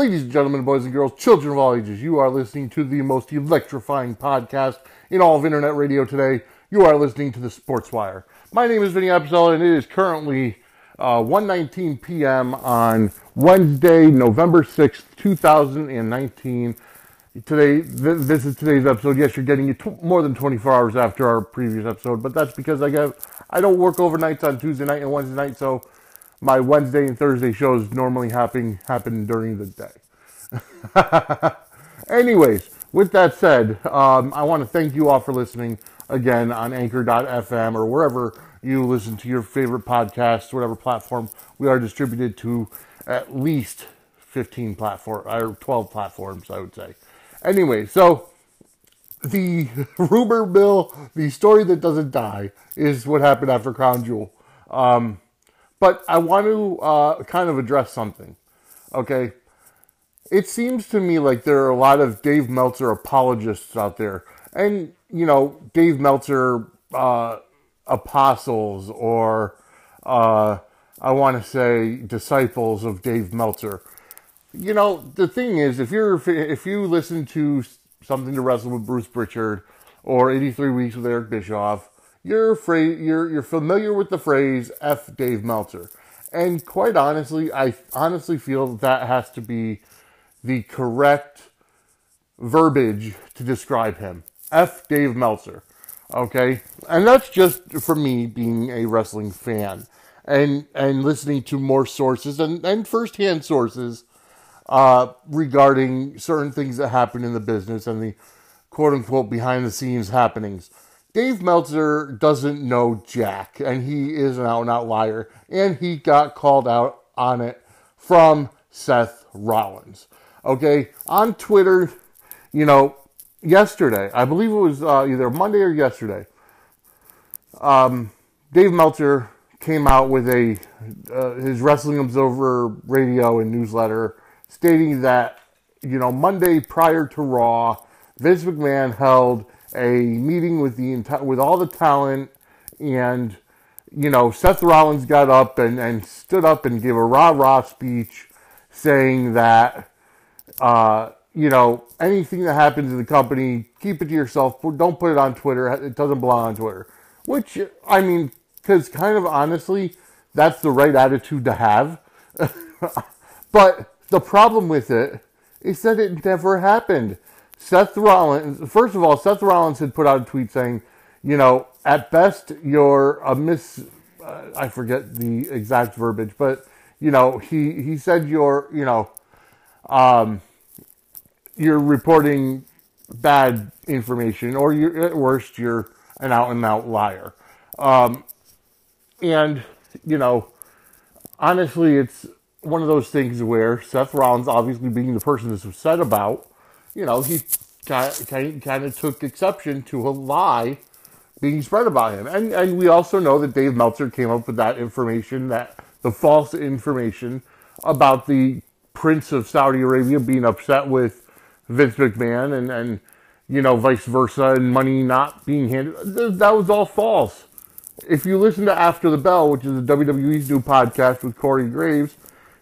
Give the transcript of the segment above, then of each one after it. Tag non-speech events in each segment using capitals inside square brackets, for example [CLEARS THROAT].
Ladies and gentlemen, boys and girls, children of all ages, you are listening to the most electrifying podcast in all of internet radio today. You are listening to the Sports Wire. My name is Vinny Apicella, and it is currently uh, 1.19 p.m. on Wednesday, November 6th, 2019. Today, th- this is today's episode. Yes, you're getting it more than 24 hours after our previous episode, but that's because I get I don't work overnights on Tuesday night and Wednesday night, so my Wednesday and Thursday shows normally happen happen during the day. [LAUGHS] Anyways, with that said, um, I want to thank you all for listening again on Anchor.fm or wherever you listen to your favorite podcasts, whatever platform we are distributed to, at least 15 platform or 12 platforms, I would say. Anyway, so the [LAUGHS] rumor mill, the story that doesn't die, is what happened after Crown Jewel. Um, but I want to uh, kind of address something. Okay. It seems to me like there are a lot of Dave Meltzer apologists out there. And, you know, Dave Meltzer uh, apostles or uh, I want to say disciples of Dave Meltzer. You know, the thing is, if you're if you listen to something to wrestle with Bruce Prichard or 83 weeks with Eric Bischoff, you're afraid you're you're familiar with the phrase F Dave Meltzer. And quite honestly, I honestly feel that has to be the correct verbiage to describe him. F Dave Meltzer. Okay? And that's just for me being a wrestling fan and and listening to more sources and, and firsthand sources uh, regarding certain things that happen in the business and the quote unquote behind the scenes happenings. Dave Meltzer doesn't know Jack, and he is an out and out liar, and he got called out on it from Seth Rollins. Okay, on Twitter, you know, yesterday, I believe it was uh, either Monday or yesterday, um, Dave Meltzer came out with a uh, his Wrestling Observer radio and newsletter stating that you know Monday prior to Raw, Vince McMahon held a meeting with the entire with all the talent and you know Seth Rollins got up and, and stood up and gave a rah rah speech saying that uh, you know anything that happens in the company keep it to yourself don't put it on Twitter it doesn't belong on Twitter. Which I mean because kind of honestly that's the right attitude to have. [LAUGHS] But the problem with it is that it never happened Seth Rollins, first of all, Seth Rollins had put out a tweet saying, you know, at best you're a miss. Uh, I forget the exact verbiage, but you know, he he said you're, you know, um, you're reporting bad information, or you're at worst you're an out and out liar. Um, and you know, honestly, it's one of those things where Seth Rollins, obviously being the person was said about, you know, he kind of took exception to a lie being spread about him. And, and we also know that Dave Meltzer came up with that information, that the false information about the Prince of Saudi Arabia being upset with Vince McMahon and, and you know, vice versa, and money not being handed. That was all false. If you listen to After the Bell, which is a WWE's new podcast with Corey Graves,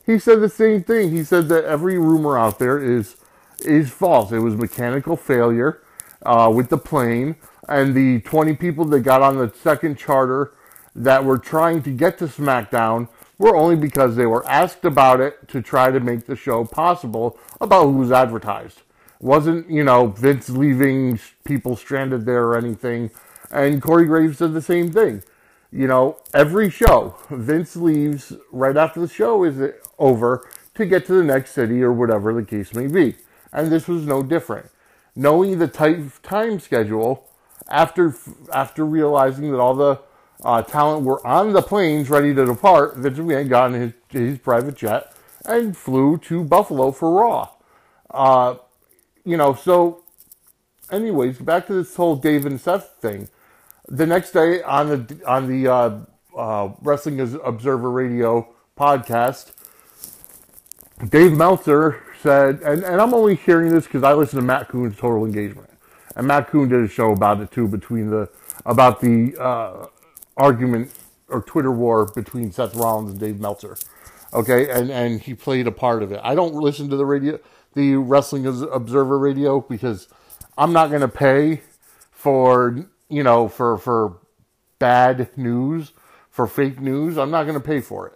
he said the same thing. He said that every rumor out there is is false. It was mechanical failure uh, with the plane, and the 20 people that got on the second charter that were trying to get to SmackDown were only because they were asked about it to try to make the show possible about who was advertised. Wasn't, you know, Vince leaving people stranded there or anything. And Corey Graves said the same thing. You know, every show, Vince leaves right after the show is over to get to the next city or whatever the case may be and this was no different. Knowing the tight time schedule, after after realizing that all the uh, talent were on the planes ready to depart, Vince McMahon got in his, his private jet and flew to Buffalo for Raw. Uh, you know, so anyways, back to this whole Dave and Seth thing. The next day on the on the uh, uh, Wrestling Observer Radio podcast, Dave Meltzer said, and, and I'm only hearing this because I listen to Matt Koon's Total Engagement, and Matt Coon did a show about it too, between the about the uh, argument or Twitter war between Seth Rollins and Dave Meltzer. Okay, and and he played a part of it. I don't listen to the radio, the Wrestling Observer radio, because I'm not going to pay for you know for for bad news, for fake news. I'm not going to pay for it.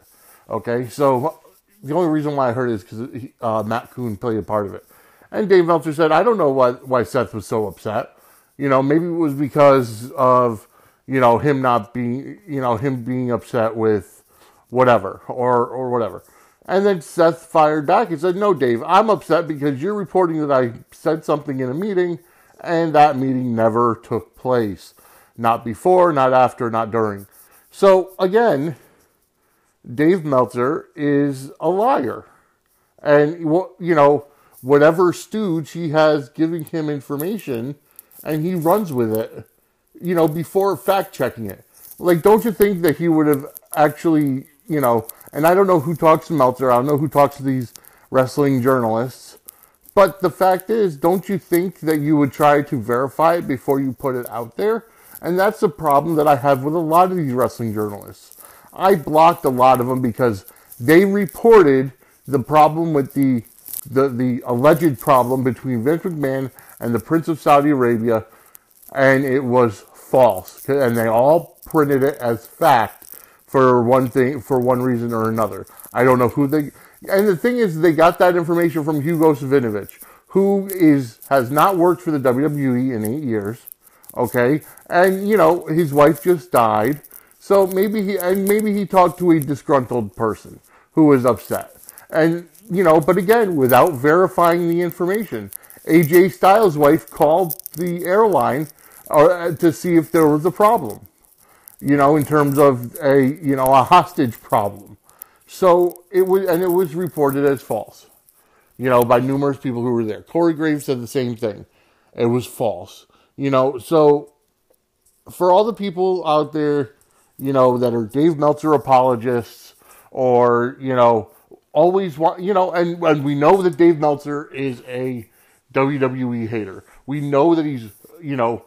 Okay, so the only reason why I heard it is because uh, Matt Koon played a part of it. And Dave Meltzer said, I don't know why, why Seth was so upset. You know, maybe it was because of, you know, him not being, you know, him being upset with whatever or, or whatever. And then Seth fired back and said, No, Dave, I'm upset because you're reporting that I said something in a meeting and that meeting never took place. Not before, not after, not during. So again, Dave Meltzer is a liar. And, you know, whatever stooge he has giving him information, and he runs with it, you know, before fact checking it. Like, don't you think that he would have actually, you know, and I don't know who talks to Meltzer, I don't know who talks to these wrestling journalists, but the fact is, don't you think that you would try to verify it before you put it out there? And that's the problem that I have with a lot of these wrestling journalists. I blocked a lot of them because they reported the problem with the the, the alleged problem between Vince McMahon and the Prince of Saudi Arabia, and it was false. And they all printed it as fact for one thing, for one reason or another. I don't know who they. And the thing is, they got that information from Hugo Savinovich, who is has not worked for the WWE in eight years. Okay, and you know his wife just died so maybe he and maybe he talked to a disgruntled person who was upset. And you know, but again, without verifying the information. AJ Styles' wife called the airline uh, to see if there was a problem. You know, in terms of a you know a hostage problem. So it was, and it was reported as false. You know, by numerous people who were there. Corey Graves said the same thing. It was false. You know, so for all the people out there you know, that are Dave Meltzer apologists or, you know, always want, you know, and, and we know that Dave Meltzer is a WWE hater. We know that he's, you know,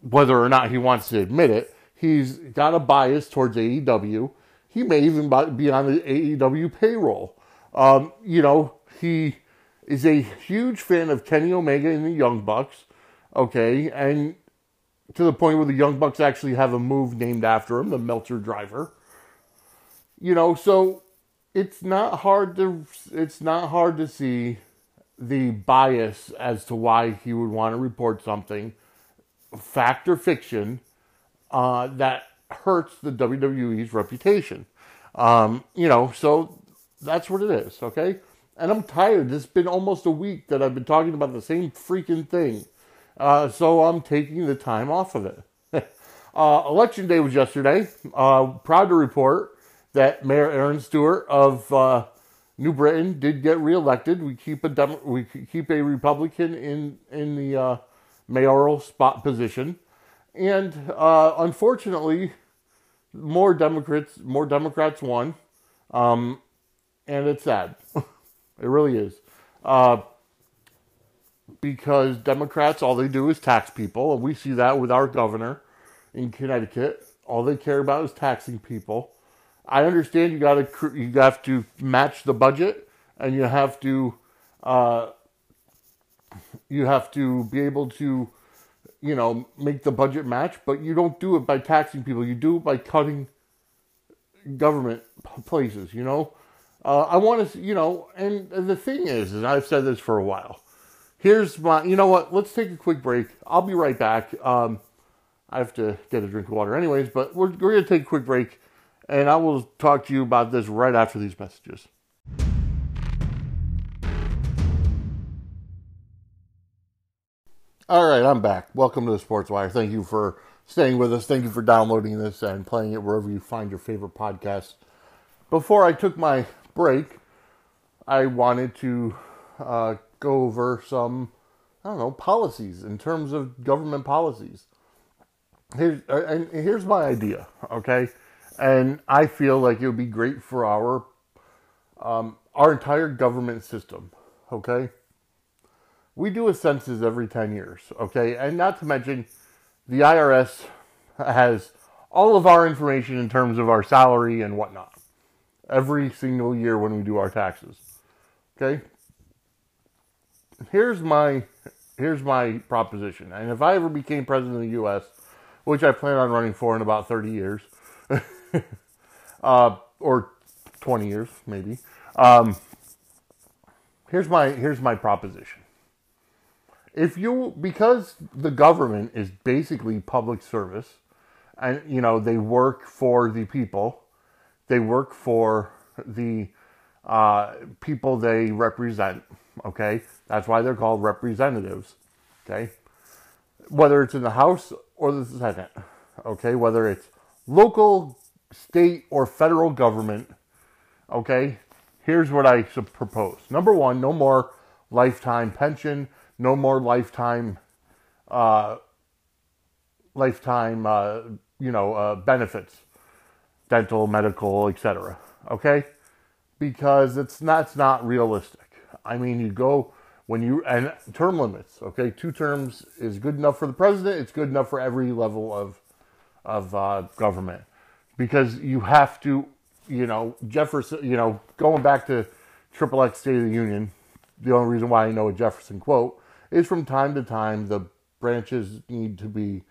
whether or not he wants to admit it, he's got a bias towards AEW. He may even be on the AEW payroll. Um, you know, he is a huge fan of Kenny Omega and the Young Bucks. Okay, and to the point where the Young Bucks actually have a move named after him, the Meltzer Driver. You know, so it's not hard to it's not hard to see the bias as to why he would want to report something, fact or fiction, uh, that hurts the WWE's reputation. Um, you know, so that's what it is, okay? And I'm tired. It's been almost a week that I've been talking about the same freaking thing. Uh, so I'm taking the time off of it. [LAUGHS] uh, Election day was yesterday. Uh, proud to report that Mayor Erin Stewart of uh, New Britain did get reelected. We keep a Dem- we keep a Republican in in the uh, mayoral spot position, and uh, unfortunately, more Democrats more Democrats won, um, and it's sad. [LAUGHS] it really is because Democrats, all they do is tax people, and we see that with our governor in Connecticut. All they care about is taxing people. I understand you got to you have to match the budget, and you have to uh, you have to be able to you know make the budget match, but you don't do it by taxing people. You do it by cutting government places. You know, uh, I want to you know, and the thing is, and I've said this for a while here's my, you know what? Let's take a quick break. I'll be right back. Um, I have to get a drink of water, anyways, but we're, we're going to take a quick break, and I will talk to you about this right after these messages. All right, I'm back. Welcome to the Sports Wire. Thank you for staying with us. Thank you for downloading this and playing it wherever you find your favorite podcasts. Before I took my break, I wanted to uh, go over some, I don't know, policies in terms of government policies. Here's, uh, and here's my idea, okay? And I feel like it would be great for our um, our entire government system, okay? We do a census every 10 years, okay? And not to mention, the IRS has all of our information in terms of our salary and whatnot. every single year when we do our taxes. Okay? Here's my here's my proposition. And if I ever became president of the US, which I plan on running for in about 30 years, [LAUGHS] uh, or 20 years maybe. Um, here's my here's my proposition. If you because the government is basically public service, and you know they work for the people, they work for the uh, people they represent. Okay, that's why they're called representatives. Okay, whether it's in the House or the Senate. Okay, whether it's local, state, or federal government. Okay, here's what I propose. Number one, no more lifetime pension, no more lifetime, uh, lifetime, uh, you know, uh, benefits, dental, medical, etc. Okay, because it's not, it's not realistic. I mean, you go when you and term limits. Okay, two terms is good enough for the president. It's good enough for every level of of uh, government because you have to, you know, Jefferson. You know, going back to Triple X State of the Union, the only reason why I know a Jefferson quote is from time to time the branches need to be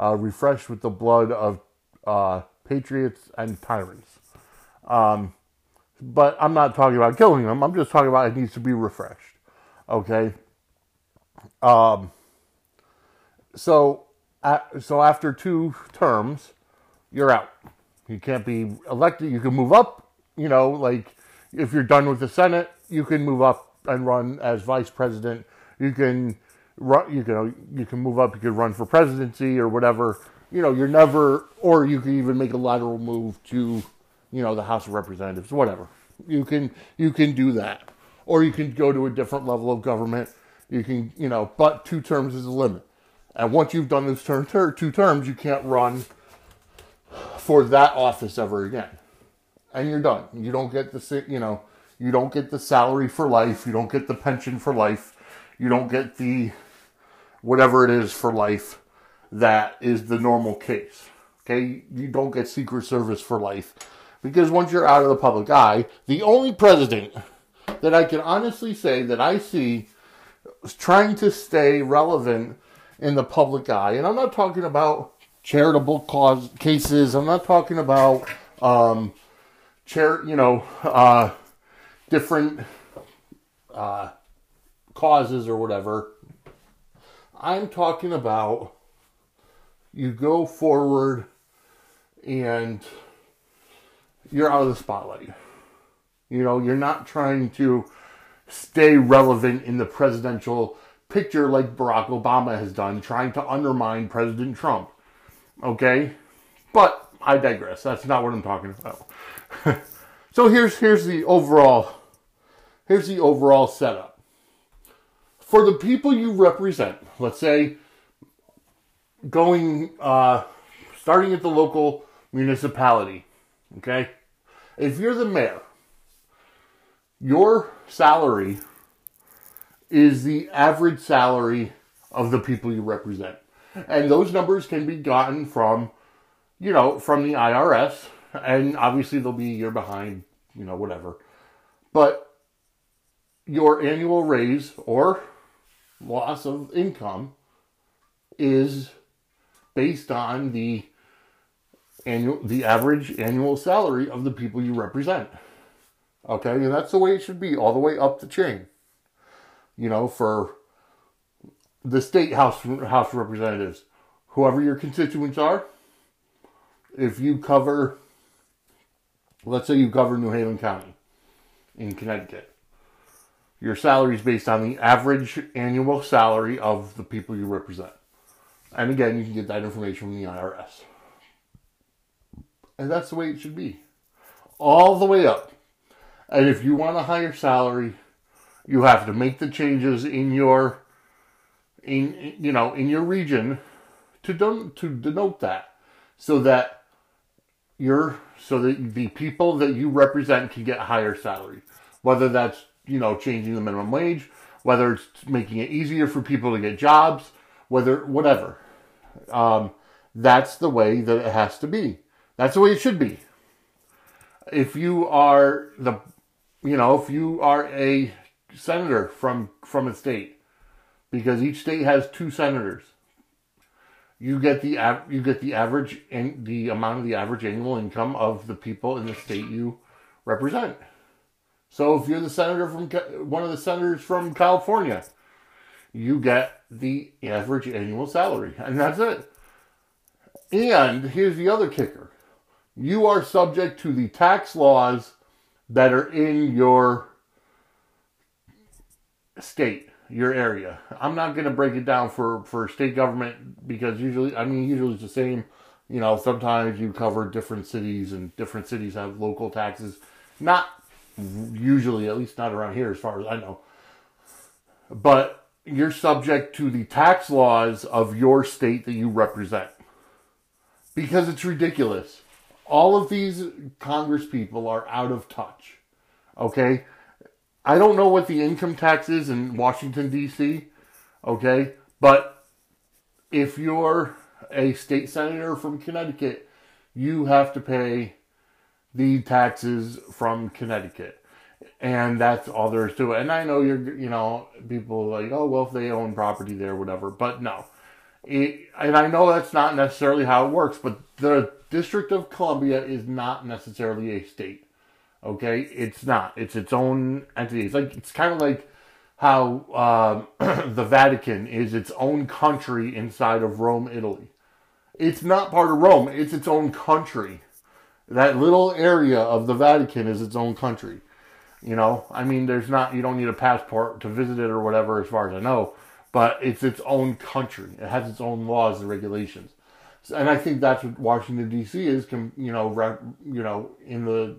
uh, refreshed with the blood of uh, patriots and tyrants. Um, but I'm not talking about killing them. I'm just talking about it needs to be refreshed. Okay. Um. So, so after two terms, you're out. You can't be elected. You can move up. You know, like if you're done with the Senate, you can move up and run as vice president. You can run. You can you can move up. You can run for presidency or whatever. You know, you're never, or you can even make a lateral move to, you know, the House of Representatives, whatever. You can you can do that, or you can go to a different level of government. You can, you know, but two terms is the limit. And once you've done those term, ter- two terms, you can't run for that office ever again. And you're done. You don't get the, you know, you don't get the salary for life. You don't get the pension for life. You don't get the whatever it is for life that is the normal case. Okay? You don't get Secret Service for life. Because once you're out of the public eye, the only president that I can honestly say that I see trying to stay relevant in the public eye, and I'm not talking about charitable cause cases. I'm not talking about um, chair, you know, uh, different uh, causes or whatever. I'm talking about you go forward and you're out of the spotlight. You know, you're not trying to stay relevant in the presidential picture like Barack Obama has done, trying to undermine President Trump. Okay? But I digress. That's not what I'm talking about. [LAUGHS] so here's here's the overall here's the overall setup. For the people you represent, let's say going uh, starting at the local municipality, okay? If you're the mayor, your salary is the average salary of the people you represent. And those numbers can be gotten from, you know, from the IRS. And obviously they'll be a year behind, you know, whatever. But your annual raise or loss of income is based on the annual the average annual salary of the people you represent. Okay, and that's the way it should be, all the way up the chain. You know, for the state house house representatives, whoever your constituents are, if you cover, let's say you cover New Haven County in Connecticut, your salary is based on the average annual salary of the people you represent. And again, you can get that information from the IRS. And that's the way it should be. All the way up. And if you want a higher salary, you have to make the changes in your in you know in your region to don- to denote that so that your so that the people that you represent can get higher salary. Whether that's you know changing the minimum wage whether it's making it easier for people to get jobs whether whatever. Um, that's the way that it has to be. That's the way it should be. If you are the, you know, if you are a senator from from a state, because each state has two senators, you get the you get the average and the amount of the average annual income of the people in the state you represent. So if you're the senator from one of the senators from California, you get the average annual salary, and that's it. And here's the other kicker you are subject to the tax laws that are in your state, your area. I'm not going to break it down for, for state government because usually, I mean, usually it's the same. You know, sometimes you cover different cities and different cities have local taxes. Not usually, at least not around here as far as I know. But you're subject to the tax laws of your state that you represent because it's ridiculous. All of these Congress people are out of touch. Okay? I don't know what the income tax is in Washington, D.C. Okay? But if you're a state senator from Connecticut, you have to pay the taxes from Connecticut. And that's all there is to it. And I know you're, you know, people like, oh, well, if they own property there, whatever. But no. It, and I know that's not necessarily how it works, but the District of Columbia is not necessarily a state. Okay, it's not. It's its own entity. It's like it's kind of like how uh, [CLEARS THROAT] the Vatican is its own country inside of Rome, Italy. It's not part of Rome. It's its own country. That little area of the Vatican is its own country. You know, I mean, there's not. You don't need a passport to visit it or whatever, as far as I know but it's its own country. It has its own laws and regulations, and I think that's what Washington D.C. is. You know, rep, you know, in the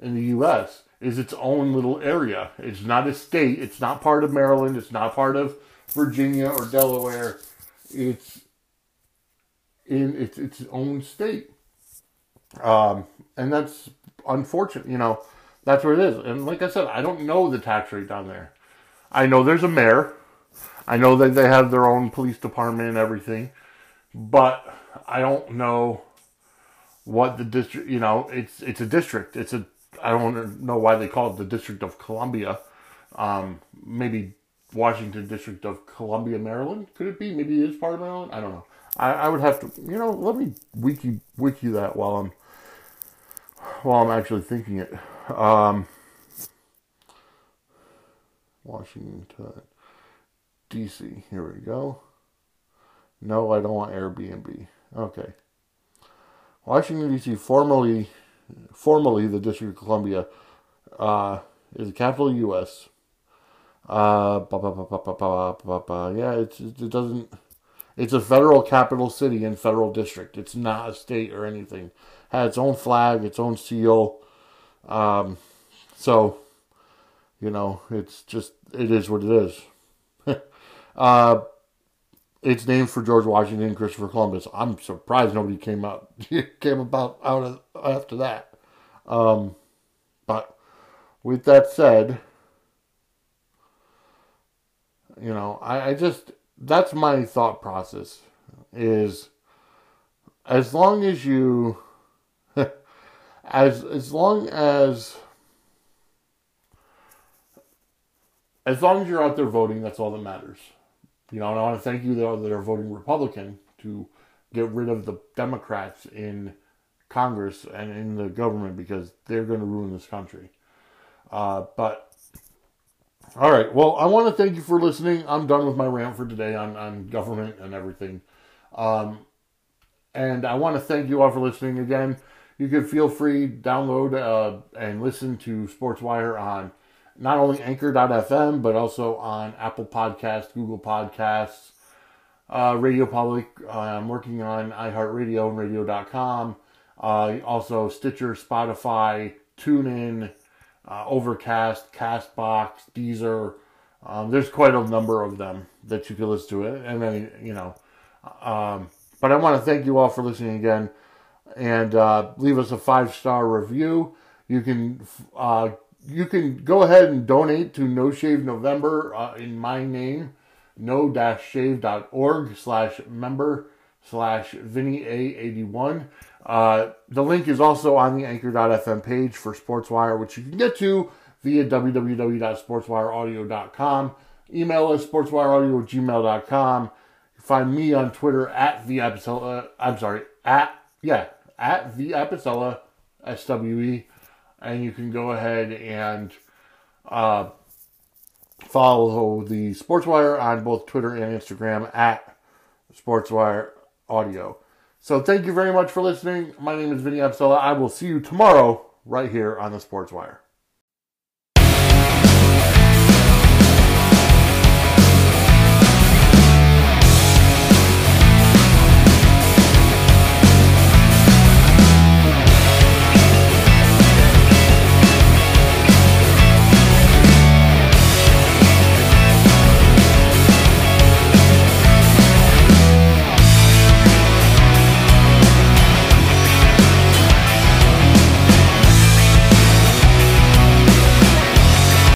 in the U.S. is its own little area. It's not a state. It's not part of Maryland. It's not part of Virginia or Delaware. It's in it's its own state, um, and that's unfortunate. You know, that's what it is. And like I said, I don't know the tax rate down there. I know there's a mayor. I know that they have their own police department and everything, but I don't know what the district. You know, it's it's a district. It's a I don't know why they call it the District of Columbia. Um, maybe Washington District of Columbia, Maryland. Could it be? Maybe it is part of Maryland. I don't know. I, I would have to. You know, let me wiki wiki that while I'm while I'm actually thinking it. Um, Washington. DC. Here we go. No, I don't want Airbnb. Okay. Washington D.C. formerly, formerly the District of Columbia, uh, is the capital of the U.S. Uh, yeah, it's it doesn't. It's a federal capital city and federal district. It's not a state or anything. It has its own flag, its own seal. Um, so, you know, it's just it is what it is. Uh, it's named for George Washington and Christopher Columbus. I'm surprised nobody came out [LAUGHS] came about out of, after that. Um, but with that said, you know, I, I just that's my thought process is as long as you [LAUGHS] as as long as as long as you're out there voting, that's all that matters. You know, and I want to thank you though that are voting Republican to get rid of the Democrats in Congress and in the government because they're going to ruin this country. Uh, but all right, well, I want to thank you for listening. I'm done with my rant for today on on government and everything. Um, and I want to thank you all for listening again. You can feel free download uh, and listen to SportsWire on not only anchor.fm, but also on Apple Podcasts, Google Podcasts, uh, Radio Public. Uh, I'm working on iHeartRadio and radio.com. Uh, also, Stitcher, Spotify, TuneIn, uh, Overcast, Castbox, Deezer. Um, there's quite a number of them that you can listen to it. And then, you know, um, but I want to thank you all for listening again and uh, leave us a five star review. You can uh, you can go ahead and donate to No Shave November uh, in my name, no-shave.org slash member slash Vinny A81. Uh, the link is also on the anchor.fm page for SportsWire, which you can get to via www.sportswireaudio.com. Email us sportswireaudio gmail.com. Find me on Twitter at the. I'm sorry, at, yeah, at the Apicella, S-W-E. And you can go ahead and uh, follow the Sportswire on both Twitter and Instagram at Sportswire Audio. So thank you very much for listening. My name is Vinny Apicella. I will see you tomorrow right here on the Sportswire.